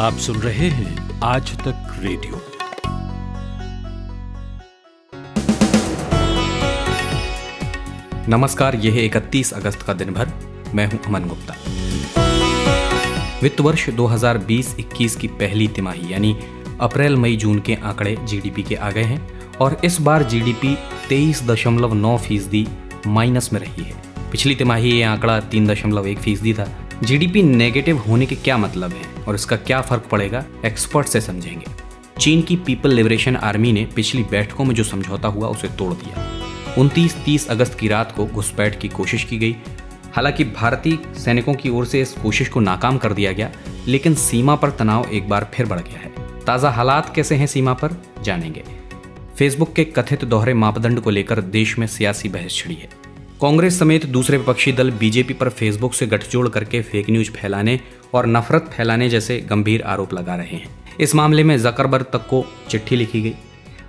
आप सुन रहे हैं आज तक रेडियो। नमस्कार, यह है इकतीस अगस्त का दिन भर मैं हूँ अमन गुप्ता। वित्त वर्ष 2020-21 की पहली तिमाही, यानी अप्रैल, मई, जून के आंकड़े जीडीपी के आ गए हैं और इस बार जीडीपी 23.9 फ़ीसदी माइनस में रही है। पिछली तिमाही ये आंकड़ा 3.1 फ़ीसदी था जीडीपी नेगेटिव होने के क्या मतलब है? और इसका क्या फ़र्क पड़ेगा? एक्सपर्ट से समझेंगे। चीन की पीपल लिबरेशन आर्मी ने पिछली बैठकों में जो समझौता हुआ, उसे तोड़ दिया। उनतीस तीस अगस्त की रात को घुसपैठ की कोशिश की गई। हालाँकि भारतीय सैनिकों की ओर से इस कोशिश को नाकाम कर दिया गया, लेकिन सीमा पर तनाव एक बार फिर बढ़ गया है। ताज़ा हालात कैसे हैं सीमा पर? जानेंगे। फेसबुक के कथित दोहरे मापदंड को लेकर देश में सियासी बहस छिड़ी है। कांग्रेस समेत दूसरे विपक्षी दल बीजेपी पर फेसबुक से गठजोड़ करके फेक न्यूज़ फैलाने और नफरत फैलाने जैसे गंभीर आरोप लगा रहे हैं। इस मामले में जकरबर्ग तक को चिट्ठी लिखी गई।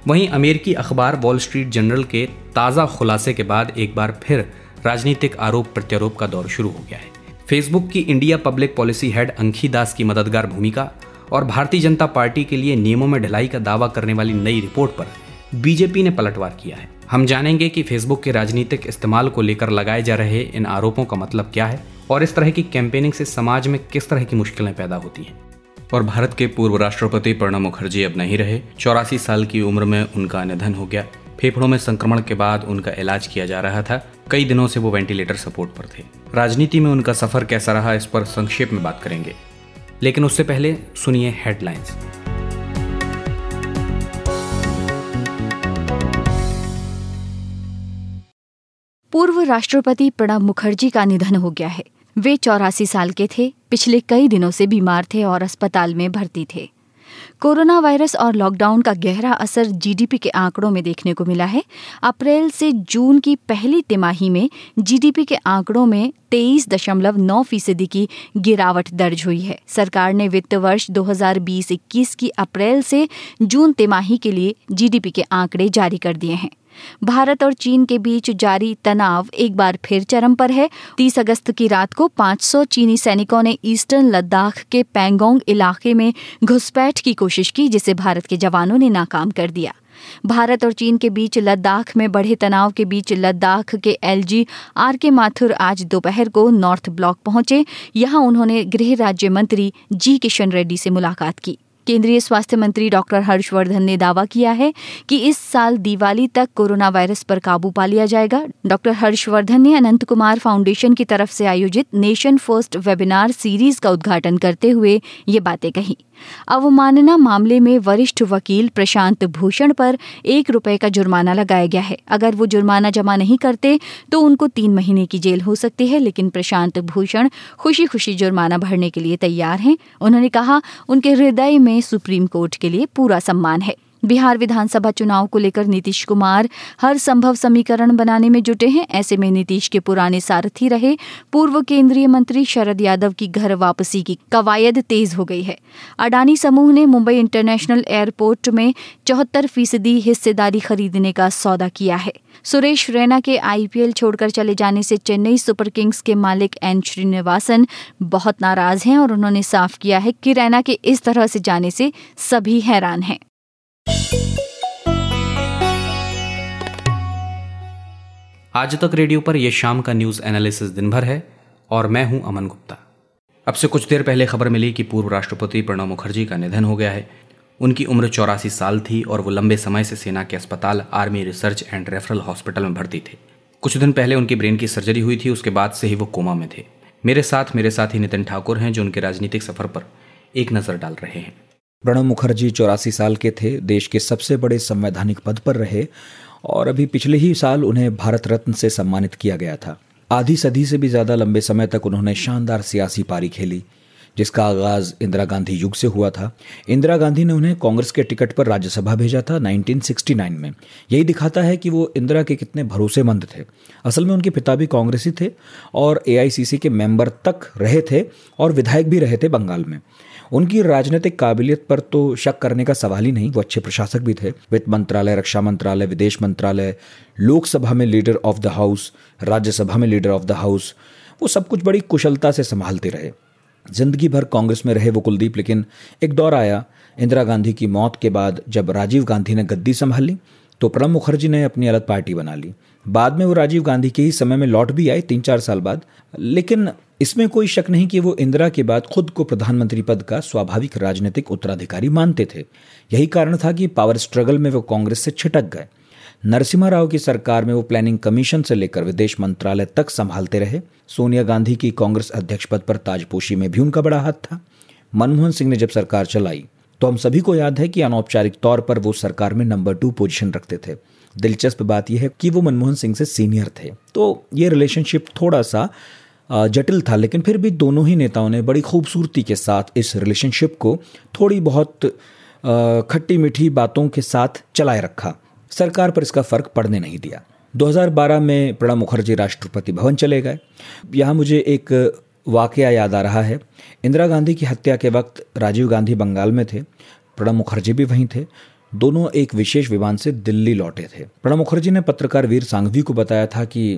वहीं अमेरिकी अखबार वॉल स्ट्रीट जर्नल के ताज़ा खुलासे के बाद एक बार फिर राजनीतिक आरोप प्रत्यारोप का दौर शुरू हो गया है। फेसबुक की India public policy head Ankhi Das की मददगार भूमिका और भारतीय जनता पार्टी के लिए नियमों में ढिलाई का दावा करने वाली नई रिपोर्ट पर बीजेपी ने पलटवार किया है। हम जानेंगे कि फेसबुक के राजनीतिक इस्तेमाल को लेकर लगाए जा रहे इन आरोपों का मतलब क्या है और इस तरह की कैंपेनिंग से समाज में किस तरह की मुश्किलें पैदा होती हैं। और भारत के पूर्व राष्ट्रपति प्रणब मुखर्जी अब नहीं रहे। चौरासी साल की उम्र में उनका निधन हो गया। फेफड़ों में संक्रमण के बाद उनका इलाज किया जा रहा था। कई दिनों से वो वेंटिलेटर सपोर्ट पर थे। राजनीति में उनका सफ़र कैसा रहा इस पर संक्षेप में बात करेंगे। लेकिन उससे पहले सुनिए हेडलाइंस राष्ट्रपति प्रणब मुखर्जी का निधन हो गया है। वे चौरासी साल के थे, पिछले कई दिनों से बीमार थे और अस्पताल में भर्ती थे। कोरोना वायरस और लॉकडाउन का गहरा असर जीडीपी के आंकड़ों में देखने को मिला है। अप्रैल से जून की पहली तिमाही में जीडीपी के आंकड़ों में तेईस दशमलव नौ फ़ीसदी की गिरावट दर्ज हुई है। सरकार ने वित्त वर्ष 2020-21 की अप्रैल से जून तिमाही के लिए जीडीपी के आंकड़े जारी कर दिए हैं। भारत और चीन के बीच जारी तनाव एक बार फिर चरम पर है। 30 अगस्त की रात को 500 चीनी सैनिकों ने ईस्टर्न लद्दाख के पैंगोंग इलाके में घुसपैठ की कोशिश की, जिसे भारत के जवानों ने नाकाम कर दिया। भारत और चीन के बीच लद्दाख में बढ़े तनाव के बीच लद्दाख के एलजी आर के माथुर आज दोपहर को नॉर्थ ब्लॉक पहुँचे। यहाँ उन्होंने गृह राज्य मंत्री जी किशन रेड्डी से मुलाकात की। केंद्रीय स्वास्थ्य मंत्री डॉक्टर हर्षवर्धन ने दावा किया है कि इस साल दिवाली तक कोरोना वायरस पर काबू पा लिया जाएगा। डॉक्टर हर्षवर्धन ने अनंत कुमार फाउंडेशन की तरफ़ से आयोजित नेशन फ़र्स्ट वेबिनार सीरीज़ का उद्घाटन करते हुए ये बातें कही। अवमानना मामले में वरिष्ठ वकील प्रशांत भूषण पर एक रुपए का जुर्माना लगाया गया है। अगर वो जुर्माना जमा नहीं करते तो उनको तीन महीने की जेल हो सकती है, लेकिन प्रशांत भूषण खुशी खुशी जुर्माना भरने के लिए तैयार हैं। उन्होंने कहा, उनके हृदय में सुप्रीम कोर्ट के लिए पूरा सम्मान है। बिहार विधानसभा चुनाव को लेकर नीतीश कुमार हर संभव समीकरण बनाने में जुटे हैं। ऐसे में नीतीश के पुराने सारथी रहे। पूर्व केंद्रीय मंत्री शरद यादव की घर वापसी की कवायद तेज हो गई है। अडानी समूह ने मुंबई इंटरनेशनल एयरपोर्ट में चौहत्तर फ़ीसदी हिस्सेदारी खरीदने का सौदा किया है। सुरेश रैना के आईपीएल छोड़कर चले जाने से चेन्नई सुपर किंग्स के मालिक एन श्रीनिवासन बहुत नाराज़ हैं और उन्होंने साफ़ किया है कि रैना के इस तरह से जाने से सभी हैरान हैं। आज तक रेडियो पर यह शाम का न्यूज़ एनालिसिस दिन भर है और मैं हूँ अमन गुप्ता। अब से कुछ देर पहले खबर मिली कि पूर्व राष्ट्रपति प्रणब मुखर्जी का निधन हो गया है। उनकी उम्र चौरासी साल थी और वो लंबे समय से सेना के अस्पताल, army research and referral hospital में भर्ती थे। कुछ दिन पहले उनकी ब्रेन की सर्जरी हुई थी, उसके बाद से ही वो कोमा में थे। मेरे साथ मेरे साथी नितिन ठाकुर हैं जो उनके राजनीतिक सफ़र पर एक नज़र डाल रहे हैं। प्रणब मुखर्जी चौरासी साल के थे, देश के सबसे बड़े संवैधानिक पद पर रहे, और अभी पिछले ही साल उन्हें भारत रत्न से सम्मानित किया गया था। आधी सदी से भी ज़्यादा लंबे समय तक उन्होंने शानदार सियासी पारी खेली, जिसका आगाज़ इंदिरा गांधी युग से हुआ था। इंदिरा गांधी ने उन्हें कांग्रेस के टिकट पर राज्यसभा भेजा था 1969 में। यही दिखाता है कि वो इंदिरा के कितने भरोसेमंद थे। असल में उनके पिता भी कांग्रेसी थे, और एआईसीसी के मेंबर तक रहे थे, और विधायक भी रहे थे बंगाल में। उनकी राजनीतिक काबिलियत पर तो शक करने का सवाल ही नहीं। वो अच्छे प्रशासक भी थे। वित्त मंत्रालय, रक्षा मंत्रालय, विदेश मंत्रालय, लोकसभा में leader of the house, Rajya Sabha में लीडर ऑफ़ द हाउस, वो सब कुछ बड़ी कुशलता से संभालते रहे। ज़िंदगी भर कांग्रेस में रहे वो कुलदीप, लेकिन एक दौर आया, इंदिरा गांधी की मौत के बाद जब राजीव गांधी ने गद्दी संभाली तो प्रणब मुखर्जी ने अपनी अलग पार्टी बना ली। बाद में वो राजीव गांधी के ही समय में लौट भी आए, तीन चार साल बाद। लेकिन इसमें कोई शक नहीं कि वो इंदिरा के बाद खुद को प्रधानमंत्री पद का स्वाभाविक राजनीतिक उत्तराधिकारी मानते थे। यही कारण था कि पावर स्ट्रगल में वो कांग्रेस से छिटक गए। नरसिम्हा राव की सरकार में वो प्लानिंग कमीशन से लेकर विदेश मंत्रालय तक संभालते रहे। सोनिया गांधी की कांग्रेस अध्यक्ष पद पर ताजपोशी में भी उनका बड़ा हाथ था। मनमोहन सिंह ने जब सरकार चलाई तो हम सभी को याद है कि अनौपचारिक तौर पर वो सरकार में नंबर टू पोजीशन रखते थे। दिलचस्प बात यह है कि वो मनमोहन सिंह से सीनियर थे। तो ये रिलेशनशिप थोड़ा सा जटिल था, लेकिन फिर भी दोनों ही नेताओं ने बड़ी खूबसूरती के साथ इस रिलेशनशिप को थोड़ी बहुत खट्टी मीठी बातों के साथ चलाए रखा। सरकार पर इसका फ़र्क पड़ने नहीं दिया। 2012 में प्रणब मुखर्जी राष्ट्रपति भवन चले गए। यहाँ मुझे एक वाकया याद आ रहा है। इंदिरा गांधी की हत्या के वक्त राजीव गांधी बंगाल में थे। प्रणब मुखर्जी भी वहीं थे। दोनों एक विशेष विमान से दिल्ली लौटे थे। प्रणब मुखर्जी ने पत्रकार वीर सांघवी को बताया था कि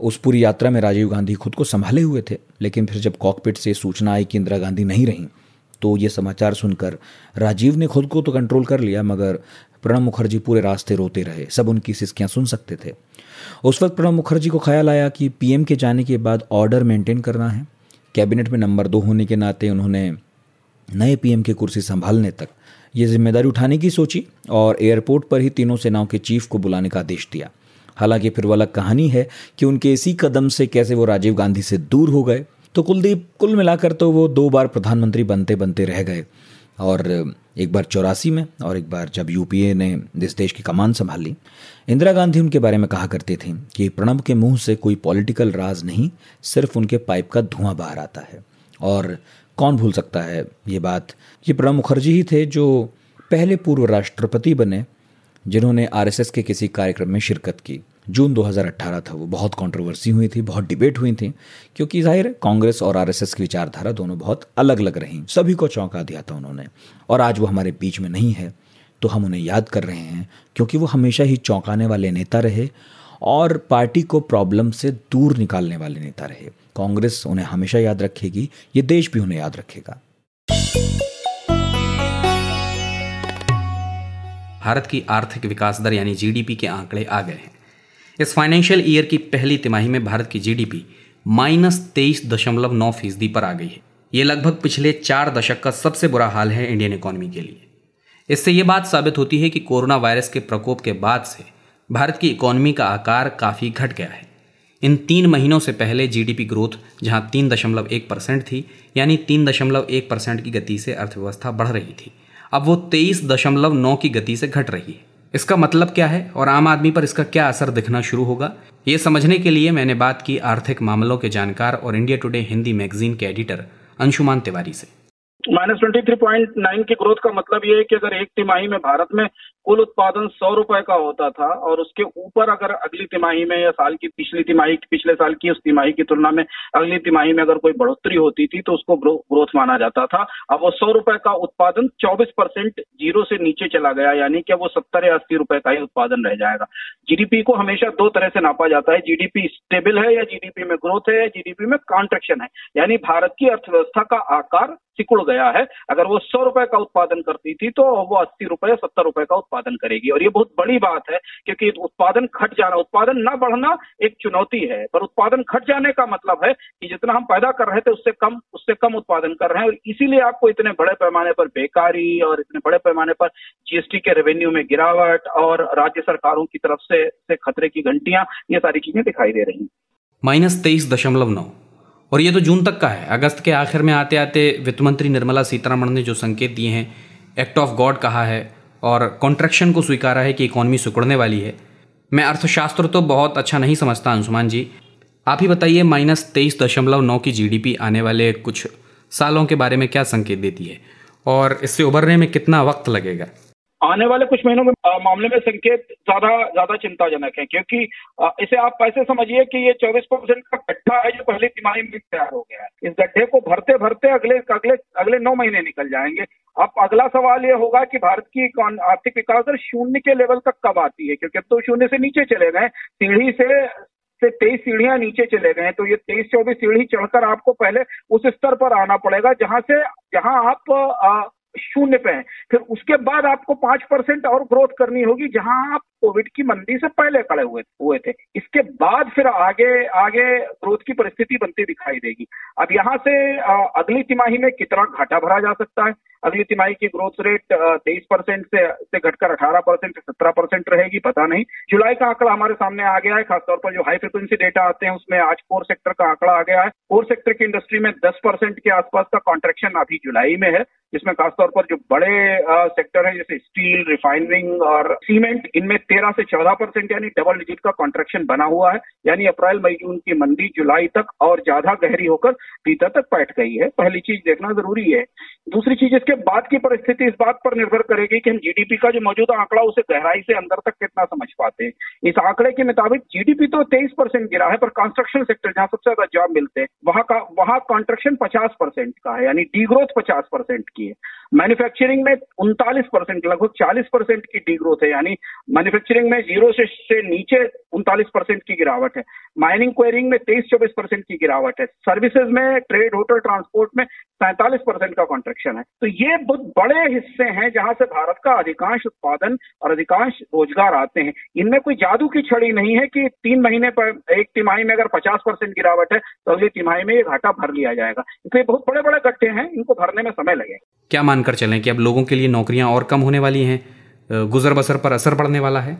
उस पूरी यात्रा में राजीव गांधी खुद को संभाले हुए थे, लेकिन फिर जब कॉकपिट से सूचना आई कि इंदिरा गांधी नहीं रहीं तो ये समाचार सुनकर राजीव ने खुद को तो कंट्रोल कर लिया, मगर प्रणब मुखर्जी पूरे रास्ते रोते रहे। सब उनकी सिस्कियाँ सुन सकते थे। उस वक्त प्रणब मुखर्जी को ख्याल आया कि पीएम के जाने के बाद ऑर्डर मेंटेन करना है। कैबिनेट में नंबर दो होने के नाते उन्होंने नए पीएम की कुर्सी संभालने तक ये ज़िम्मेदारी उठाने की सोची और एयरपोर्ट पर ही तीनों सेनाओं के चीफ को बुलाने का आदेश दिया। हालाँकि फिर वो अलग कहानी है कि उनके इसी कदम से कैसे वो राजीव गांधी से दूर हो गए। तो कुलदीप, कुल मिलाकर तो वो दो बार प्रधानमंत्री बनते बनते रह गए। और एक बार चौरासी में और एक बार जब यूपीए ने इस देश की कमान संभाली। इंदिरा गांधी उनके बारे में कहा करती थी कि प्रणब के मुँह से कोई पॉलिटिकल राज नहीं, सिर्फ़ उनके पाइप का धुआँ बाहर आता है। और कौन भूल सकता है ये बात? ये प्रणब मुखर्जी ही थे जो पहले पूर्व राष्ट्रपति बने जिन्होंने आरएसएस के किसी कार्यक्रम में शिरकत की। जून 2018 था वो। बहुत कंट्रोवर्सी हुई थी, बहुत डिबेट हुई थी, क्योंकि ज़ाहिर है, कांग्रेस और आरएसएस की विचारधारा दोनों बहुत अलग अलग रही सभी को चौंका दिया था उन्होंने। और आज वो हमारे बीच में नहीं है तो हम उन्हें याद कर रहे हैं, क्योंकि वो हमेशा ही चौंकाने वाले नेता रहे और पार्टी को प्रॉब्लम से दूर निकालने वाले नेता रहे। कांग्रेस उन्हें हमेशा याद रखेगी, ये देश भी उन्हें याद रखेगा। भारत की आर्थिक विकास दर यानी जीडीपी के आंकड़े आ गए हैं। इस फाइनेंशियल ईयर की पहली तिमाही में भारत की जीडीपी माइनस तेईस दशमलव नौ फ़ीसदी पर आ गई है। ये लगभग पिछले चार दशक का सबसे बुरा हाल है इंडियन इकोनॉमी के लिए। इससे ये बात साबित होती है कि कोरोना वायरस के प्रकोप के बाद से भारत की इकोनॉमी का आकार काफ़ी घट गया है। इन तीन महीनों से पहले जीडीपी ग्रोथ जहाँ तीन दशमलव एक परसेंट थी, यानी तीन दशमलव एक परसेंट की गति से अर्थव्यवस्था बढ़ रही थी। अब वो तेईस दशमलव नौ की गति से घट रही है। इसका मतलब क्या है और आम आदमी पर इसका क्या असर दिखना शुरू होगा? ये समझने के लिए मैंने बात की आर्थिक मामलों के जानकार और इंडिया टुडे हिंदी मैगजीन के एडिटर अंशुमान तिवारी से। Minus twenty three point nine की ग्रोथ का मतलब ये है कि अगर एक तिमाही में भारत में कुल उत्पादन सौ रुपए का होता था और उसके ऊपर अगर अगली तिमाही में या साल की पिछली तिमाही, पिछले साल की उस तिमाही की तुलना में अगली तिमाही में अगर कोई बढ़ोतरी होती थी तो उसको ग्रोथ माना जाता था। अब वो सौ रुपए का उत्पादन चौबीस परसेंट ज़ीरो से नीचे चला गया, यानी कि वो सत्तर या अस्सी रुपए का ही उत्पादन रह जाएगा। जीडीपी को हमेशा दो तरह से नापा जाता है। जीडीपी स्टेबल है या जीडीपी में ग्रोथ है या जीडीपी में कॉन्ट्रेक्शन है। यानी भारत की अर्थव्यवस्था का आकार सिकुड़ गया है। अगर वो सौ रुपए का उत्पादन करती थी तो वो अस्सी रुपए सत्तर रुपए का उत्पादन करेगी। और ये बहुत बड़ी बात है क्योंकि उत्पादन घट जाना उत्पादन न बढ़ना एक चुनौती है। पर उत्पादन घट जाने का मतलब है कि जितना हम पैदा कर रहे थे उससे कम उससे कम उत्पादन कर रहे हैं। और इसीलिए आपको इतने बड़े पैमाने पर बेकारी और इतने बड़े पैमाने पर जीएसटी के रेवेन्यू में गिरावट और राज्य सरकारों की तरफ़ से, से खतरे की घंटियाँ ये सारी चीज़ें दिखाई दे रही माइनस तेईस दशमलव नौ। और ये तो जून तक का है। अगस्त के आखिर में आते आते वित्त मंत्री निर्मला सीतारमण ने जो संकेत दिए हैं एक्ट ऑफ़ गॉड कहा है और कॉन्ट्रैक्शन को स्वीकारा है कि इकोनॉमी सुकड़ने वाली है। मैं अर्थशास्त्र तो बहुत अच्छा नहीं समझता, अंशुमान जी। आप ही बताइए, माइनस तेईस दशमलव नौ की जीडीपी आने वाले कुछ सालों के बारे में क्या संकेत देती है? और इससे उभरने में कितना वक्त लगेगा? आने वाले कुछ महीनों में मामले में संकेत ज़्यादा ज़्यादा चिंताजनक है, क्योंकि इसे आप ऐसे समझिए कि ये 24 परसेंट का गड्ढा है जो पहली तिमाही में तैयार हो गया है। इस गड्ढे को भरते भरते अगले अगले अगले नौ महीने निकल जाएँगे। अब अगला सवाल ये होगा कि भारत की आर्थिक विकास दर शून्य के लेवल तक कब आती है? क्योंकि अब तो शून्य से नीचे चले गए सीढ़ी से से तेईस सीढ़ियाँ नीचे चले गए तो ये तेईस, चौबीस सीढ़ी चढ़कर आपको पहले उस स्तर पर आना पड़ेगा, जहाँ से, जहाँ आप शून्य पे है। फिर उसके बाद आपको पाँच परसेंट और ग्रोथ करनी होगी, जहाँ आप कोविड की मंदी से पहले खड़े हुए हुए थे। इसके बाद फिर आगे आगे ग्रोथ की परिस्थिति बनती दिखाई देगी। अब यहाँ से अगली तिमाही में कितना घाटा भरा जा सकता है? अगली तिमाही की ग्रोथ रेट तेईस परसेंट से, से घटकर अठारह परसेंट सत्रह परसेंट रहेगी पता नहीं। जुलाई का आंकड़ा हमारे सामने आ गया है खासतौर पर जो हाई फ्रिक्वेंसी डेटा आते हैं उसमें आज कोर सेक्टर का आंकड़ा आ गया है। कोर सेक्टर की इंडस्ट्री में दस परसेंट के आसपास का कॉन्ट्रेक्शन अभी जुलाई में है जिसमें खासतौर पर जो बड़े सेक्टर है जैसे स्टील रिफाइनरिंग और सीमेंट इनमें तेरह से चौदह परसेंट यानी डबल डिजिट का कॉन्ट्रेक्शन बना हुआ है। यानी अप्रैल मई जून की मंदी जुलाई तक और ज़्यादा गहरी होकर भीतर तक बैठ गई है। पहली चीज़ देखना ज़रूरी है। दूसरी चीज़ इसके बाद की परिस्थिति इस बात पर निर्भर करेगी कि हम जीडीपी का जो मौजूदा आंकड़ा उसे गहराई से अंदर तक कितना समझ पाते हैं। इस आंकड़े के मुताबिक जीडीपी तो तेईस परसेंट गिरा है पर कंस्ट्रक्शन सेक्टर जहाँ सबसे ज़्यादा जॉब मिलते हैं वहाँ का वहाँ कॉन्ट्रेक्शन पचास परसेंट का है यानी डी ग्रोथ पचास परसेंट की है। मैन्युफैक्चरिंग में उनतालीस परसेंट लगभग चालीस परसेंट की डी ग्रोथ है यानी मैन्युफैक्चरिंग में ज़ीरो से, से नीचे उनतालीस परसेंट की गिरावट है। माइनिंग क्वेरिंग में तेईस चौबीस परसेंट की गिरावट है। सर्विसेज़ में ट्रेड होटल ट्रांसपोर्ट में सैंतालीस परसेंट का कॉन्ट्रेक्शन है। तो ये बहुत बड़े हिस्से हैं जहाँ से भारत का अधिकांश उत्पादन और अधिकांश रोज़गार आते हैं। इनमें कोई जादू की छड़ी नहीं है कि तीन महीने पर एक तिमाही में अगर पचास परसेंट गिरावट है तो अगली तिमाही में ये घाटा भर लिया जाएगा। इसलिए बहुत बड़े बड़े गट्ठे हैं, इनको भरने में समय लगे। क्या मानकर चलें कि अब लोगों के लिए नौकरियाँ और कम होने वाली हैं? गुजर बसर पर असर पड़ने वाला है?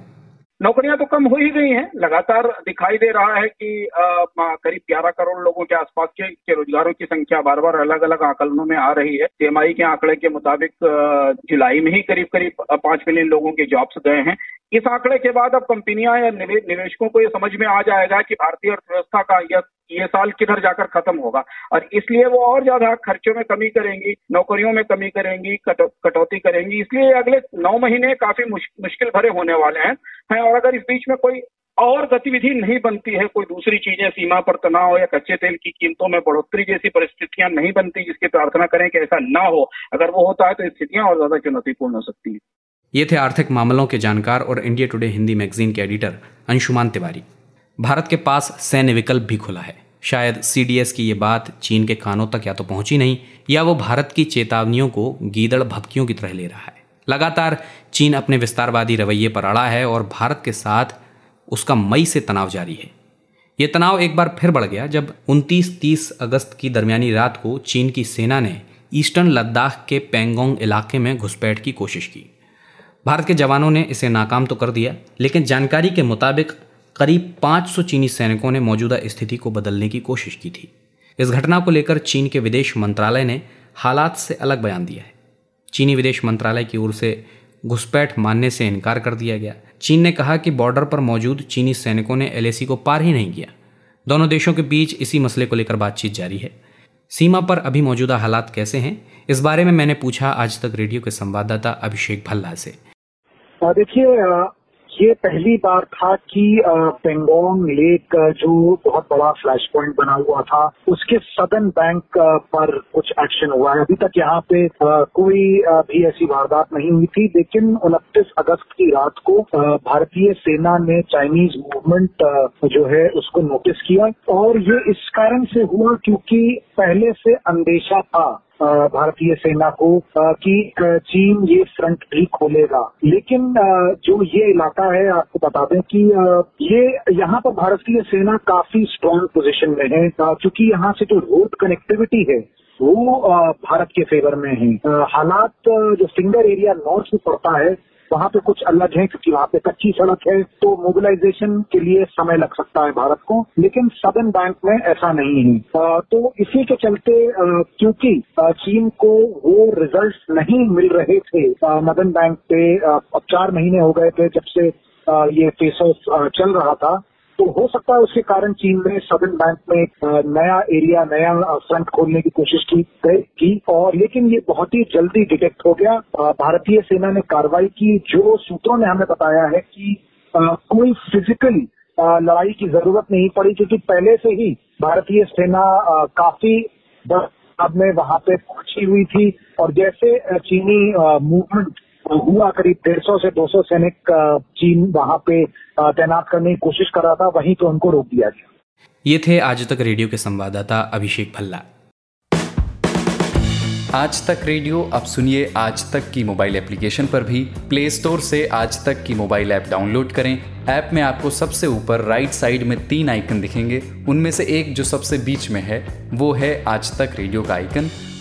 नौकरियाँ तो कम हो ही गई हैं। लगातार दिखाई दे रहा है कि करीब 11 करोड़ लोगों के आसपास के, के रोजगारों की संख्या बार बार अलग अलग आकलनों में आ रही है। सीएमआई के आंकड़े के मुताबिक जुलाई में ही करीब करीब पाँच मिलियन लोगों के जॉब्स गए हैं। इस आंकड़े के बाद अब कंपनियाँ या निवेशकों को ये समझ में आ जाएगा कि भारतीय अर्थव्यवस्था का यह ये साल किधर जाकर खत्म होगा। और इसलिए वो और ज़्यादा खर्चों में कमी करेंगी, नौकरियों में कमी करेंगी कटौती करेंगी। इसलिए अगले नौ महीने काफ़ी मुश्किल भरे होने वाले हैं, है। और अगर इस बीच में कोई और गतिविधि नहीं बनती है, कोई दूसरी चीज़ें, सीमा पर तनाव या कच्चे तेल की कीमतों में बढ़ोतरी जैसी परिस्थितियाँ नहीं बनती, जिसकी प्रार्थना करें कि ऐसा ना हो, अगर वो होता है तो स्थितियाँ और ज़्यादा चुनौतीपूर्ण हो सकती हैं। ये थे आर्थिक मामलों के जानकार और इंडिया टुडे हिंदी मैगजीन के एडिटर अंशुमान तिवारी। भारत के पास सैन्य विकल्प भी खुला है। शायद सीडीएस की ये बात चीन के कानों तक या तो पहुँची नहीं, या वो भारत की चेतावनियों को गीदड़ भपकियों की तरह ले रहा है। लगातार चीन अपने विस्तारवादी रवैये पर अड़ा है और भारत के साथ उसका मई से तनाव जारी है। ये तनाव एक बार फिर बढ़ गया जब 29-30 अगस्त की दरमियानी रात को चीन की सेना ने ईस्टर्न लद्दाख के पेंगोंग इलाके में घुसपैठ की कोशिश की। भारत के जवानों ने इसे नाकाम तो कर दिया, लेकिन जानकारी के मुताबिक करीब 500 चीनी सैनिकों ने मौजूदा स्थिति को बदलने की कोशिश की थी। इस घटना को लेकर चीन के विदेश मंत्रालय ने हालात से अलग बयान दिया है। चीनी विदेश मंत्रालय की ओर से घुसपैठ मानने से इनकार कर दिया गया। चीन ने कहा कि बॉर्डर पर मौजूद चीनी सैनिकों ने एलएसी को पार ही नहीं किया। दोनों देशों के बीच इसी मसले को लेकर बातचीत जारी है। सीमा पर अभी मौजूदा हालात कैसे हैं, इस बारे में मैंने पूछा आज तक रेडियो के संवाददाता अभिषेक भल्ला से। देखिए ये पहली बार था कि पेंगोंग लेक जो बहुत बड़ा फ्लैश पॉइंट बना हुआ था, उसके सदन बैंक पर कुछ एक्शन हुआ है। अभी तक यहाँ पे कोई भी ऐसी वारदात नहीं हुई थी, लेकिन उनतीस अगस्त की रात को भारतीय सेना ने चाइनीज़ मूवमेंट जो है, उसको नोटिस किया। और ये इस कारण से हुआ क्योंकि पहले से अंदेशा था भारतीय सेना को कि चीन ये फ्रंट भी खोलेगा। लेकिन जो ये इलाका है, आपको बता दें कि ये यहाँ पर भारतीय सेना काफ़ी स्ट्रांग पोजीशन में है। क्योंकि यहाँ से जो रोड कनेक्टिविटी है, वो भारत के फेवर में है। हालात जो फिंगर एरिया नॉर्थ में पड़ता है वहाँ पे कुछ अलग है, क्योंकि वहाँ पे कच्ची सड़क है तो मोबिलाइजेशन के लिए समय लग सकता है भारत को, लेकिन सदन बैंक में ऐसा नहीं है। तो इसी के चलते क्योंकि चीन को वो रिज़ल्ट नहीं मिल रहे थे मदन बैंक पे अब चार महीने हो गए थे जब से ये फेस ऑफ़ चल रहा था। तो हो सकता है उसके कारण चीन ने सदन बैंक में नया एरिया नया फ्रंट खोलने की कोशिश की और लेकिन ये बहुत ही जल्दी डिटेक्ट हो गया। भारतीय सेना ने कार्रवाई की, जो सूत्रों ने हमें बताया है कि कोई फ़िज़िकल लड़ाई की ज़रूरत नहीं पड़ी, क्योंकि पहले से ही भारतीय सेना काफ़ी अब में वहाँ पे पहुँची हुई थी। और जैसे चीनी मूवमेंट हुआ करीब डेढ़ सौ से दो सौ सैनिक चीन वहाँ पे तैनात करने की कोशिश कर रहा था, वहीं तो उनको रोक दिया गया। ये थे आज तक रेडियो के संवाददाता अभिषेक भल्ला। आज तक रेडियो, अब सुनिए आज तक की मोबाइल एप्लीकेशन पर भी। प्ले स्टोर से आज तक की मोबाइल ऐप डाउनलोड करें। ऐप में आपको सबसे ऊपर राइट साइड में तीन आइकन दिखेंगे। उनमें से एक जो सबसे बीच में है, वो है आज तक रेडियो का आइकन।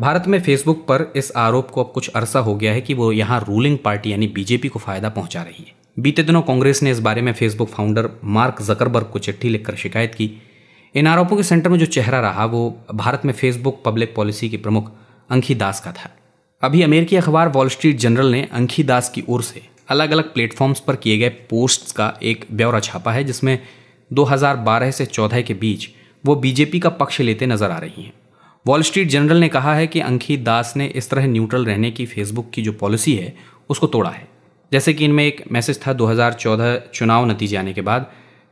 भारत में फेसबुक पर इस आरोप को अब कुछ अरसा हो गया है कि वो यहाँ रूलिंग पार्टी यानी बीजेपी को फ़ायदा पहुँचा रही है। बीते दिनों कांग्रेस ने इस बारे में फेसबुक फाउंडर मार्क जकरबर्ग को चिट्ठी लिखकर शिकायत की। इन आरोपों के सेंटर में जो चेहरा रहा, वो भारत में फेसबुक पब्लिक पॉलिसी की प्रमुख अंखी दास का था। अभी अमेरिकी अखबार वॉल स्ट्रीट जनरल ने अंखी दास की ओर से अलग अलग प्लेटफॉर्म्स पर किए गए पोस्ट्स का एक ब्यौरा छापा है, जिसमें 2012 से 14 के बीच वो बीजेपी का पक्ष लेते नज़र आ रही हैं। वॉल स्ट्रीट जनरल ने कहा है कि अंकित दास ने इस तरह न्यूट्रल रहने की फेसबुक की जो पॉलिसी है, उसको तोड़ा है। जैसे कि इनमें एक मैसेज था 2014 चुनाव नतीजे आने के बाद,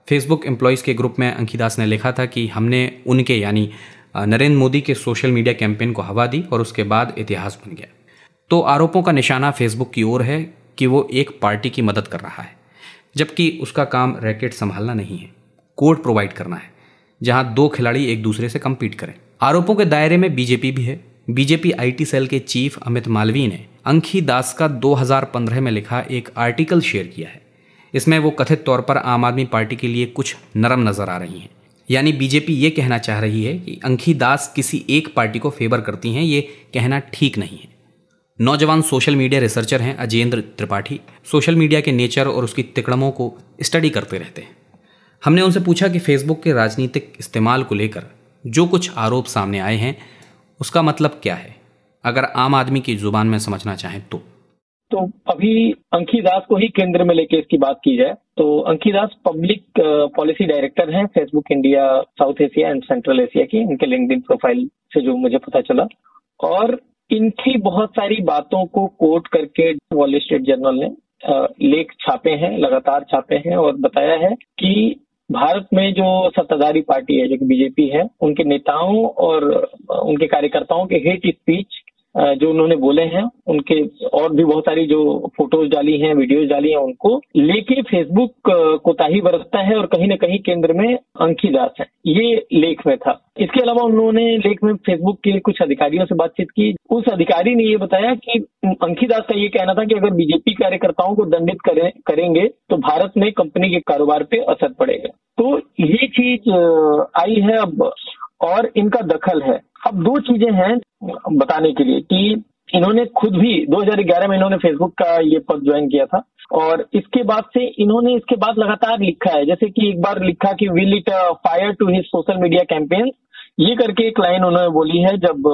फेसबुक एम्प्लॉयज़ के ग्रुप में अंकित दास ने लिखा था कि हमने उनके यानी नरेंद्र मोदी के सोशल मीडिया कैंपेन को हवा दी और उसके बाद इतिहास बन गया। तो आरोपों का निशाना फेसबुक की ओर है कि वो एक पार्टी की मदद कर रहा है, जबकि उसका काम रैकेट संभालना नहीं है कोर्ट प्रोवाइड करना है, जहाँ दो खिलाड़ी एक दूसरे से कम्पीट करें। आरोपों के दायरे में बीजेपी भी है। बीजेपी आईटी सेल के चीफ अमित मालवीय ने अंखी दास का 2015 में लिखा एक आर्टिकल शेयर किया है। इसमें वो कथित तौर पर आम आदमी पार्टी के लिए कुछ नरम नज़र आ रही हैं। यानी बीजेपी ये कहना चाह रही है कि अंखी दास किसी एक पार्टी को फेवर करती हैं, ये कहना ठीक नहीं है। नौजवान सोशल मीडिया रिसर्चर हैं अजेंद्र त्रिपाठी। सोशल मीडिया के नेचर और उसकी तिकड़मों को स्टडी करते रहते हैं। हमने उनसे पूछा कि फेसबुक के राजनीतिक इस्तेमाल को लेकर जो कुछ आरोप सामने आए हैं, उसका मतलब क्या है? अगर आम आदमी की ज़ुबान में समझना चाहें तो। तो अभी अंकी दास को ही केंद्र में लेके इसकी बात की जाए तो Ankhi Das public policy director हैं Facebook India South Asia and Central Asia की, इनके लिंक्डइन प्रोफ़ाइल से जो मुझे पता चला। और इनकी बहुत सारी बातों को कोट करके वॉल स्ट्रीट जर्नल ने लेख छापे हैं, लगातार छापे हैं और बताया है कि भारत में जो सत्ताधारी पार्टी है, जो कि बीजेपी है, उनके नेताओं और उनके कार्यकर्ताओं के हेट स्पीच जो उन्होंने बोले हैं, उनके और भी बहुत सारी जो फ़ोटोज़ डाली हैं वीडियोज़ डाली हैं उनको, लेके फेसबुक कोताही बरतता है और कहीं ना कहीं केंद्र में अंकी दास है। ये लेख में था। इसके अलावा उन्होंने लेख में फेसबुक के कुछ अधिकारियों से बातचीत की। उस अधिकारी ने ये बताया कि अंकी दास का ये कहना था कि अगर बीजेपी कार्यकर्ताओं को दंडित करें, करेंगे तो भारत में कंपनी के कारोबार पे असर पड़ेगा। तो ये चीज़ आई है अब, और इनका दखल है। अब दो चीज़ें हैं बताने के लिए कि इन्होंने खुद भी 2011 में इन्होंने फेसबुक का ये पद ज्वाइन किया था, और इसके बाद से इन्होंने इसके बाद लगातार लिखा है। जैसे कि एक बार लिखा कि will it fire to his social media campaign ये करके एक लाइन उन्होंने बोली है जब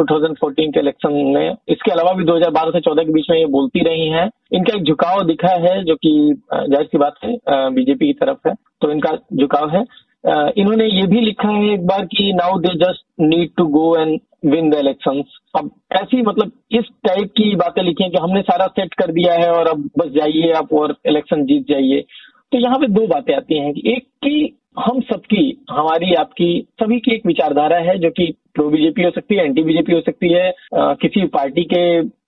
2014 के इलेक्शन में। इसके अलावा भी 2012 से 14 के बीच में ये बोलती रही हैं। इनका एक झुकाव दिखा है जो कि ज़ाहिर सी बात है बीजेपी की तरफ़ है। तो इनका झुकाव है। इन्होंने ये भी लिखा है एक बार कि now they just need to go and win the election अब ऐसी मतलब इस टाइप की बातें लिखी हैं कि हमने सारा सेट कर दिया है और अब बस जाइए आप और इलेक्शन जीत जाइए। तो यहाँ पे दो बातें आती हैं कि एक की हम सबकी हमारी आपकी सभी की एक विचारधारा है जो कि प्रो बीजेपी हो सकती है एंटी बीजेपी हो सकती है आ, किसी पार्टी के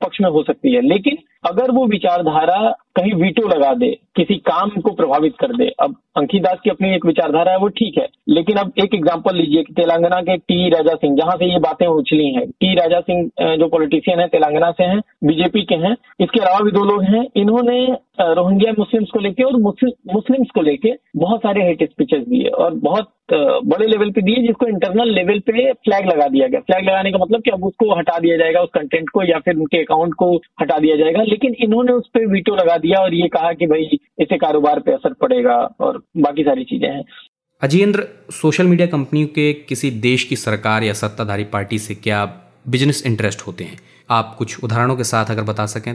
पक्ष में हो सकती है। लेकिन अगर वो विचारधारा कहीं वीटो लगा दे, किसी काम को प्रभावित कर दे। अब अंकित दास की अपनी एक विचारधारा है, वो ठीक है, लेकिन अब एक एग्जांपल लीजिए कि तेलंगाना के टी राजा सिंह, जहाँ से ये बातें उछली हैं। टी राजा सिंह जो पॉलिटिशियन है, तेलंगाना से हैं, बीजेपी के हैं। इसके अलावा भी दो लोग हैं, इन्होंने रोहिंग्या मुस्लिम्स को लेके और मुस्लिम्स को लेके बहुत सारे हेट स्पीचेस दिए और बहुत बड़े लेवल पे दिए, जिसको इंटरनल लेवल पे फ्लैग लगा दिया गया। फ्लैग लगाने का मतलब कि अब उसको हटा दिया जाएगा, उस कंटेंट को या फिर उनके अकाउंट को हटा दिया जाएगा, लेकिन इन्होंने उस पर वीटो लगा दिया और ये कहा कि भाई इससे कारोबार पे असर पड़ेगा और बाकी सारी चीज़ें हैं। अजेंद्र सोशल मीडिया कंपनियों के किसी देश की सरकार या सत्ताधारी पार्टी से क्या बिज़नेस इंटरेस्ट होते हैं? आप कुछ उदाहरणों के साथ अगर बता सकें।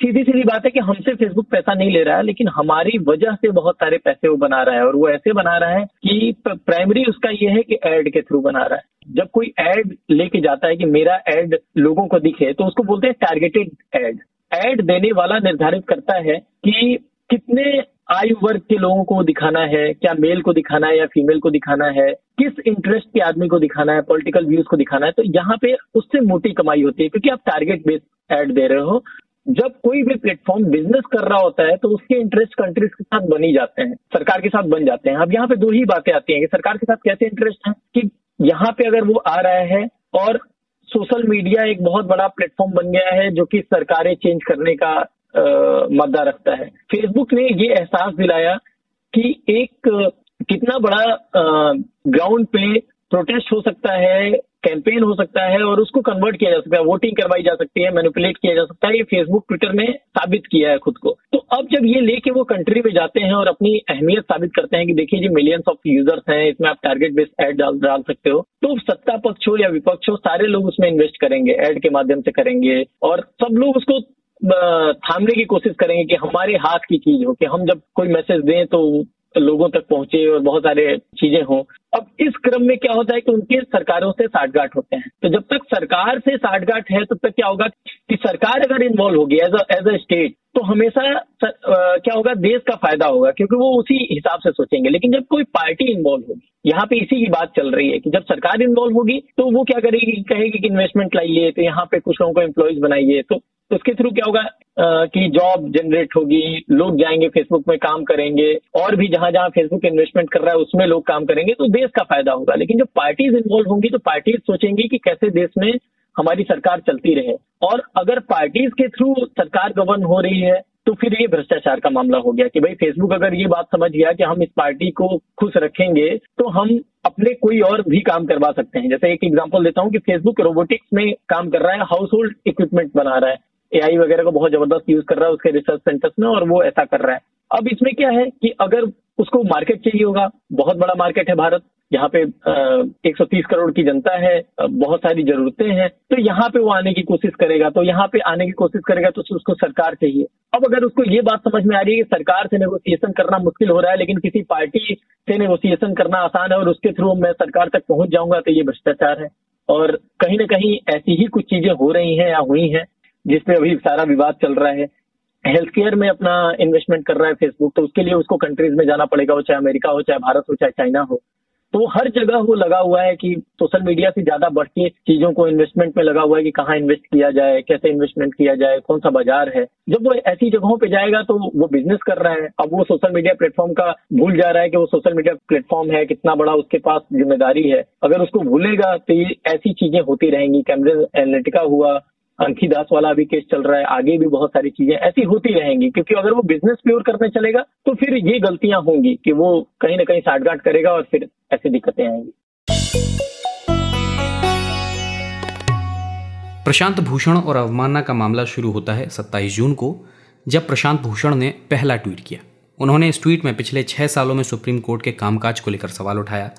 सीधी सीधी बात है कि हमसे फेसबुक पैसा नहीं ले रहा है लेकिन हमारी वजह से बहुत सारे पैसे वो बना रहा है और वो ऐसे बना रहा है कि प्राइमरी उसका ये है कि एड के थ्रू बना रहा है। जब कोई एड लेके जाता है कि मेरा एड लोगों को दिखे तो उसको बोलते हैं टारगेटेड एड एड देने वाला निर्धारित करता है कि कितने आयु वर्ग के लोगों को दिखाना है, क्या मेल को दिखाना है या फीमेल को दिखाना है, किस इंटरेस्ट के आदमी को दिखाना है पॉलिटिकल व्यूज़ को दिखाना है तो यहाँ पे उससे मोटी कमाई होती है, क्योंकि आप टारगेट बेस्ड एड दे रहे हो। जब कोई भी प्लेटफॉर्म बिज़नेस कर रहा होता है तो उसके इंटरेस्ट कंट्रीज़ के साथ बन जाते हैं, सरकार के साथ बन जाते हैं। अब यहाँ पे दो ही बातें आती हैं कि सरकार के साथ कैसे इंटरेस्ट है, कि यहाँ पे अगर वो आ रहा है और सोशल मीडिया एक बहुत बड़ा प्लेटफॉर्म बन गया है जो कि सरकारें चेंज करने का मद्दा रखता है। फेसबुक ने ये एहसास दिलाया कि एक कितना बड़ा ग्राउंड पे प्रोटेस्ट हो सकता है कैंपेन हो सकता है और उसको कन्वर्ट किया जा सकता है वोटिंग करवाई जा सकती है मैनिपुलेट किया जा सकता है, ये फेसबुक ट्विटर ने साबित किया है खुद को। तो अब जब ये लेके वो कंट्री में जाते हैं और अपनी अहमियत साबित करते हैं कि देखिए जी मिलियंस ऑफ़ यूज़र्स हैं, इसमें आप टारगेट बेस्ड एड डाल डाल सकते हो तो सत्ता पक्ष हो या विपक्ष हो, सारे लोग उसमें इन्वेस्ट करेंगे एड के माध्यम से करेंगे और सब लोग उसको थामने की कोशिश करेंगे कि हमारे हाथ की चीज़ हो, कि हम जब कोई मैसेज दें तो लोगों तक पहुँचे और बहुत सारे चीज़ें हों। अब इस क्रम में क्या होता है कि उनके सरकारों से साठगांठ होते हैं। तो जब तक सरकार से साठगांठ है तब तक क्या होगा कि सरकार अगर इन्वॉल्व होगी एज एज अ स्टेट तो हमेशा सर, आ, क्या होगा देश का फ़ायदा होगा क्योंकि वो उसी हिसाब से सोचेंगे। लेकिन जब कोई पार्टी इन्वॉल्व होगी यहाँ पे इसी की बात चल रही है कि जब सरकार इन्वॉल्व होगी तो वो क्या करेगी? कहेगी कि इन्वेस्टमेंट लाइए तो यहाँ पे कुछ लोगों को एम्प्लॉयज़ बनाइए तो उसके थ्रू क्या होगा? कि जॉब जनरेट होगी, लोग जाएँगे फेसबुक में काम करेंगे, और भी जहाँ जहाँ फेसबुक इन्वेस्टमेंट कर रहा है, उसमें लोग काम करेंगे तो देश का फ़ायदा होगा। लेकिन जब पार्टीज़ इन्वॉल्व होंगी तो पार्टीज़ सोचेंगी कि कैसे देश में हमारी सरकार चलती रहे। और अगर पार्टीज़ के थ्रू सरकार गवर्न हो रही है तो फिर ये भ्रष्टाचार का मामला हो गया कि भाई फेसबुक अगर ये बात समझ गया कि हम इस पार्टी को खुश रखेंगे तो हम अपने कोई और भी काम करवा सकते हैं। जैसे एक एग्जांपल देता हूँ कि फेसबुक रोबोटिक्स में काम कर रहा है हाउस होल्ड इक्विपमेंट बना रहा है। एआई वगैरह को बहुत ज़बरदस्त यूज़ कर रहा है उसके रिसर्च सेंटर्स में और वो ऐसा कर रहा है। अब इसमें क्या है कि अगर उसको मार्केट चाहिए होगा, बहुत बड़ा मार्केट है भारत यहाँ पे एक सौ तीस करोड़ की जनता है बहुत सारी जरूरतें हैं तो यहाँ पे वो आने की कोशिश करेगा तो यहाँ पे आने की कोशिश करेगा तो उसको सरकार चाहिए। अब अगर उसको ये बात समझ में आ रही है कि सरकार से नेगोशिएशन करना मुश्किल हो रहा है, लेकिन किसी पार्टी से नेगोशिएशन करना आसान है और उसके थ्रू मैं सरकार तक पहुँच जाऊँगा तो ये भ्रष्टाचार है। और कहीं ना कहीं ऐसी ही कुछ चीज़ें हो रही हैं या हुई हैं जिसपे अभी सारा विवाद चल रहा है। हेल्थ केयर में अपना इन्वेस्टमेंट कर रहा है फेसबुक तो उसके लिए उसको कंट्रीज़ में जाना पड़ेगा, वो चाहे अमेरिका हो, चाहे भारत हो, चाहे चाइना हो। तो हर जगह वो लगा हुआ है कि सोशल मीडिया से ज़्यादा बढ़ के चीज़ों को इन्वेस्टमेंट में लगा हुआ है कि कहाँ इन्वेस्ट किया जाए, कैसे इन्वेस्टमेंट किया जाए, कौन सा बाज़ार है। जब वो ऐसी जगहों पे जाएगा तो वो बिज़नेस कर रहा है। अब वो सोशल मीडिया प्लेटफॉर्म का भूल जा रहा है कि वो सोशल मीडिया प्लेटफॉर्म है, कितना बड़ा उसके पास ज़िम्मेदारी है। अगर उसको भूलेगा तो ये ऐसी चीज़ें होती रहेंगी। कैमरे एनालिटिका हुआ अंकी दास वाला अभी केस चल रहा है, आगे भी बहुत सारी चीज़ें ऐसी होती रहेंगी, क्योंकि अगर वो बिज़नेस प्योर करने चलेगा तो फिर ये गलतियाँ होंगी कि वो कहीं ना कहीं साठगांठ करेगा और फिर ऐसी दिक्कतें आएँगी। प्रशांत भूषण और अवमानना का मामला शुरू होता है 27 जून को, जब प्रशांत भूषण ने पहला ट्वीट किया। उन्होंने इस ट्वीट में पिछले छह सालों में सुप्रीम कोर्ट के कामकाज को लेकर सवाल उठाया।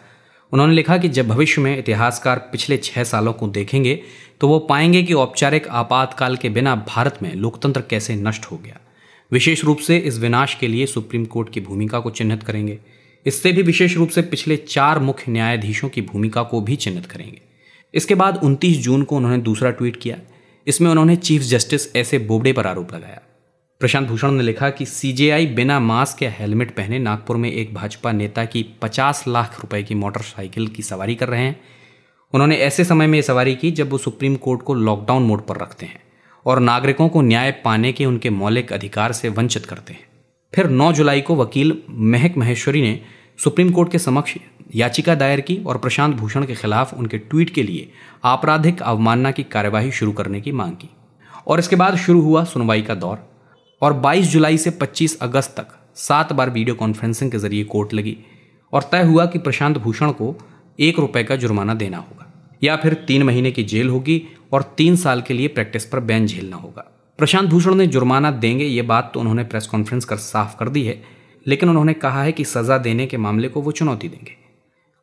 उन्होंने लिखा कि जब भविष्य में इतिहासकार पिछले छह सालों को देखेंगे तो वो पाएँगे कि औपचारिक आपातकाल के बिना भारत में लोकतंत्र कैसे नष्ट हो गया। विशेष रूप से इस विनाश के लिए सुप्रीम कोर्ट की भूमिका को चिन्हित करेंगे। इससे भी विशेष रूप से पिछले चार मुख्य न्यायाधीशों की भूमिका को भी चिन्हित करेंगे। इसके बाद 29 जून को उन्होंने दूसरा ट्वीट किया। इसमें उन्होंने चीफ जस्टिस ऐसे बोबडे पर आरोप लगाया। प्रशांत भूषण ने लिखा कि सीजेआई बिना मास्क या हेलमेट पहने नागपुर में एक भाजपा नेता की 50 लाख रुपए की मोटरसाइकिल की सवारी कर रहे हैं। उन्होंने ऐसे समय में सवारी की जब वो सुप्रीम कोर्ट को लॉकडाउन मोड पर रखते हैं और नागरिकों को न्याय पाने के उनके मौलिक अधिकार से वंचित करते हैं। फिर 9 जुलाई को वकील महक महेश्वरी ने सुप्रीम कोर्ट के समक्ष याचिका दायर की और प्रशांत भूषण के खिलाफ उनके ट्वीट के लिए आपराधिक अवमानना की कार्यवाही शुरू करने की मांग की। और इसके बाद शुरू हुआ सुनवाई का दौर। और 22 जुलाई से 25 अगस्त तक सात बार वीडियो कॉन्फ्रेंसिंग के ज़रिए कोर्ट लगी और तय हुआ कि प्रशांत भूषण को एक रुपए का जुर्माना देना होगा या फिर तीन महीने की जेल होगी और तीन साल के लिए प्रैक्टिस पर बैन झेलना होगा। प्रशांत भूषण ने जुर्माना देंगे ये बात तो उन्होंने प्रेस कॉन्फ्रेंस कर साफ़ कर दी है, लेकिन उन्होंने कहा है कि सजा देने के मामले को वो चुनौती देंगे।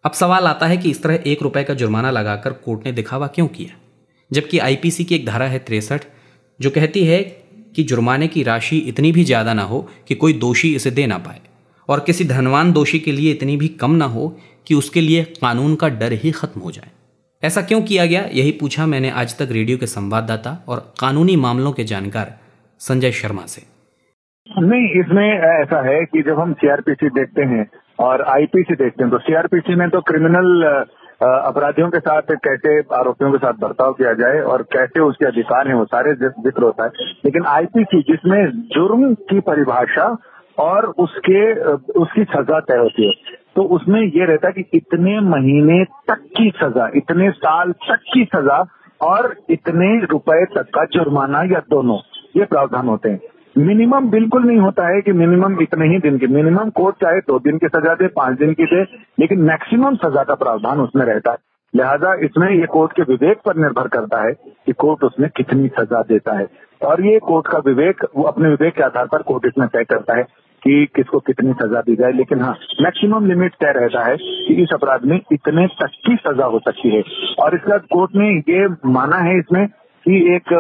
अब सवाल आता है कि इस तरह एक रुपए का जुर्माना लगाकर कोर्ट ने दिखावा क्यों किया? जबकि आईपीसी की एक धारा है तिरसठ, जो कहती है कि जुर्माने की राशि इतनी भी ज़्यादा ना हो कि कोई दोषी इसे दे ना पाए। और किसी धनवान दोषी के लिए इतनी भी कम ना हो कि उसके लिए कानून का डर ही खत्म हो जाए। ऐसा क्यों किया गया? यही पूछा मैंने आज तक रेडियो के संवाददाता और कानूनी मामलों के जानकार संजय शर्मा से। नहीं, इसमें ऐसा है कि जब हम सीआरपीसी देखते हैं और आईपीसी देखते हैं तो सीआरपीसी में तो क्रिमिनल अपराधियों के साथ कैसे आरोपियों के साथ बर्ताव किया जाए और कैसे उसके अधिकार हैं, वो सारे ज़िक्र होता है। लेकिन आईपीसी जिसमें जुर्म की परिभाषा और उसके, उसकी सजा तय होती है तो उसमें ये रहता है कि इतने महीने तक की सजा, इतने साल तक की सजा और इतने रुपए तक का जुर्माना या दोनों, ये प्रावधान होते हैं। मिनिमम बिल्कुल नहीं होता है कि मिनिमम इतने ही दिन की, मिनिमम कोर्ट चाहे दो दिन की सजा दे, पाँच दिन की दे, लेकिन मैक्सिमम सजा का प्रावधान उसमें रहता है। लिहाजा इसमें ये कोर्ट के विवेक पर निर्भर करता है कि कोर्ट उसमें कितनी सजा देता है। और ये कोर्ट का विवेक, वो अपने विवेक के आधार पर कोर्ट इसमें तय करता है कि किसको कितनी सजा दी जाए। लेकिन हाँ मैक्सिमम लिमिट तय रहता है कि इस अपराध में इतने तक की सजा हो सकती है। और इसके कोर्ट ने ये माना है इसमें कि एक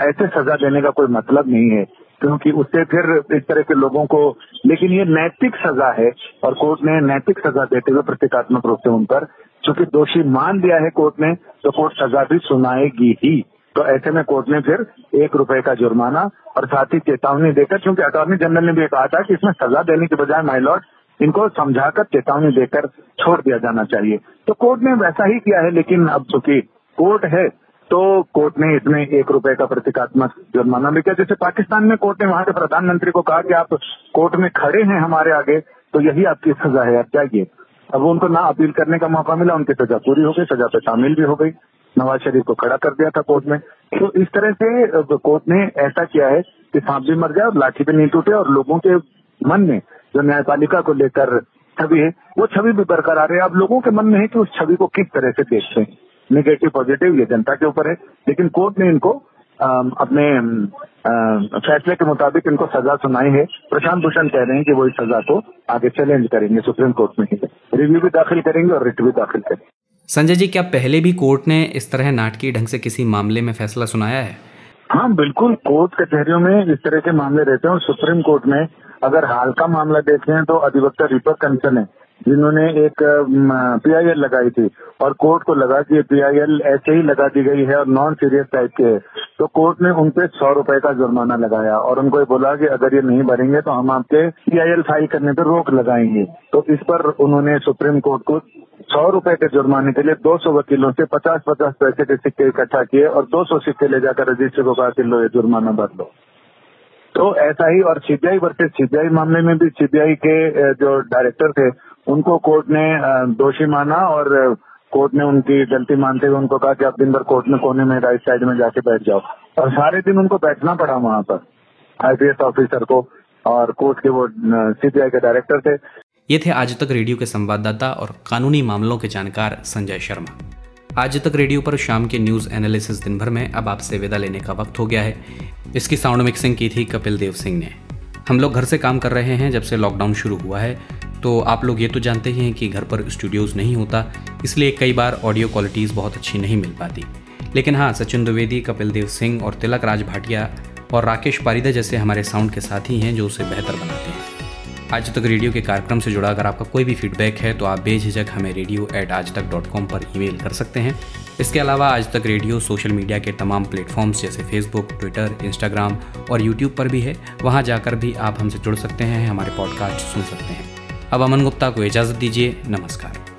ऐसे सजा देने का कोई मतलब नहीं है। क्योंकि उससे फिर इस तरह के लोगों को, लेकिन ये नैतिक सजा है, और कोर्ट ने नैतिक सजा देते हुए प्रतीकात्मक रूप से उन पर, चूँकि दोषी मान दिया है कोर्ट ने तो कोर्ट सजा भी सुनाएगी ही। तो ऐसे में कोर्ट ने फिर एक रुपए का जुर्माना, और साथ ही चेतावनी देकर क्योंकि अटॉर्नी जनरल ने भी कहा था कि इसमें सजा देने के बजाय माइलॉर्ड इनको समझाकर चेतावनी देकर छोड़ दिया जाना चाहिए। तो कोर्ट ने वैसा ही किया है, लेकिन अब चूँकि कोर्ट है तो कोर्ट ने इसमें एक रुपए का प्रतीकात्मक जुर्माना भी किया, जैसे पाकिस्तान में कोर्ट ने वहाँ के प्रधानमंत्री को कहा कि आप कोर्ट में खड़े हैं हमारे आगे तो यही आपकी सजा है, आप जाइए। अब उनको ना अपील करने का मौका मिला, उनकी सजा पूरी हो गई, सजा पे शामिल भी हो गई। नवाज़ शरीफ को खड़ा कर दिया था कोर्ट में। तो इस तरह से कोर्ट ने ऐसा किया है कि सांप भी मर जाए और लाठी भी नहीं टूटे, और लोगों के मन में जो न्यायपालिका को लेकर छवि है, वो छवि भी बरकरार है। अब लोगों के मन में है कि उस छवि को किस तरह से देखते हैं? निगेटिव पॉजिटिव ये जनता के ऊपर है। लेकिन कोर्ट ने इनको अपने फैसले के मुताबिक इनको सजा सुनाई है। प्रशांत भूषण कह रहे हैं कि वो इस सजा को आगे चैलेंज करेंगे सुप्रीम कोर्ट में रिव्यू भी दाखिल करेंगे और रिट भी दाखिल करेंगे। संजय जी क्या पहले भी कोर्ट ने इस तरह नाटकीय ढंग से किसी मामले में फैसला सुनाया है? हाँ बिल्कुल कोर्ट कचहरियों में इस तरह के मामले रहते हैं और सुप्रीम कोर्ट में अगर हाल का मामला देखते हैं तो अधिवक्ता रिपर कंसन है। जिन्होंने एक पीआईएल लगाई थी और कोर्ट को लगा कि पीआईएल ऐसे ही लगा दी गई है और नॉन सीरियस टाइप के है। तो कोर्ट ने उन पे सौ रुपये का जुर्माना लगाया और उनको बोला कि अगर ये नहीं भरेंगे तो हम आपके पीआईएल फ़ाइल करने पर रोक लगाएँगे। तो इस पर उन्होंने सुप्रीम कोर्ट को सौ रुपये के जुर्माने के लिए 200 वकीलों से 50-50 पैसे के सिक्के इकट्ठा किए और 200 सिक्के ले जाकर रजिस्टर को कहा कि लो ये जुर्माना भर लो तो ऐसा ही और सीबीआई वर्सेज सीबीआई मामले में भी सीबीआई के जो डायरेक्टर थे उनको कोर्ट ने दोषी माना और कोर्ट ने उनकी गलती मानते हुए उनको कहा कि आप दिन भर कोर्ट में कोने में, राइट साइड में जाके बैठ जाओ। और सारे दिन उनको बैठना पड़ा वहाँ पर, आईपीएस ऑफिसर को और कोर्ट के वो सीबीआई के डायरेक्टर थे। ये थे आज तक रेडियो के संवाददाता और कानूनी मामलों के जानकार संजय शर्मा। आज तक रेडियो पर शाम के न्यूज़ एनालिसिस दिन भर में अब आपसे विदा लेने का वक्त हो गया है। इसकी साउंड मिक्सिंग की थी कपिल देव सिंह ने। हम लोग घर से काम कर रहे हैं जब से लॉकडाउन शुरू हुआ है। तो आप लोग ये तो जानते ही हैं कि घर पर स्टूडियोज़ नहीं होता, इसलिए कई बार ऑडियो क्वालिटीज़ बहुत अच्छी नहीं मिल पाती। लेकिन हाँ सचिन द्विवेदी, कपिल देव सिंह और तिलक राज भाटिया और राकेश पारिदा जैसे हमारे साउंड के साथी हैं जो उसे बेहतर बनाते हैं। आज तक रेडियो के कार्यक्रम से जुड़ा अगर आपका कोई भी फीडबैक है तो आप बेझिझक हमें रेडियो एट आज तक डॉट कॉम पर ईमेल कर सकते हैं। इसके अलावा आज तक रेडियो सोशल मीडिया के तमाम प्लेटफॉर्म्स जैसे फेसबुक ट्विटर इंस्टाग्राम और यूट्यूब पर भी है। वहाँ जाकर भी आप हमसे जुड़ सकते हैं, हमारे पॉडकास्ट सुन सकते हैं। अब अमन गुप्ता को इजाज़त दीजिए नमस्कार।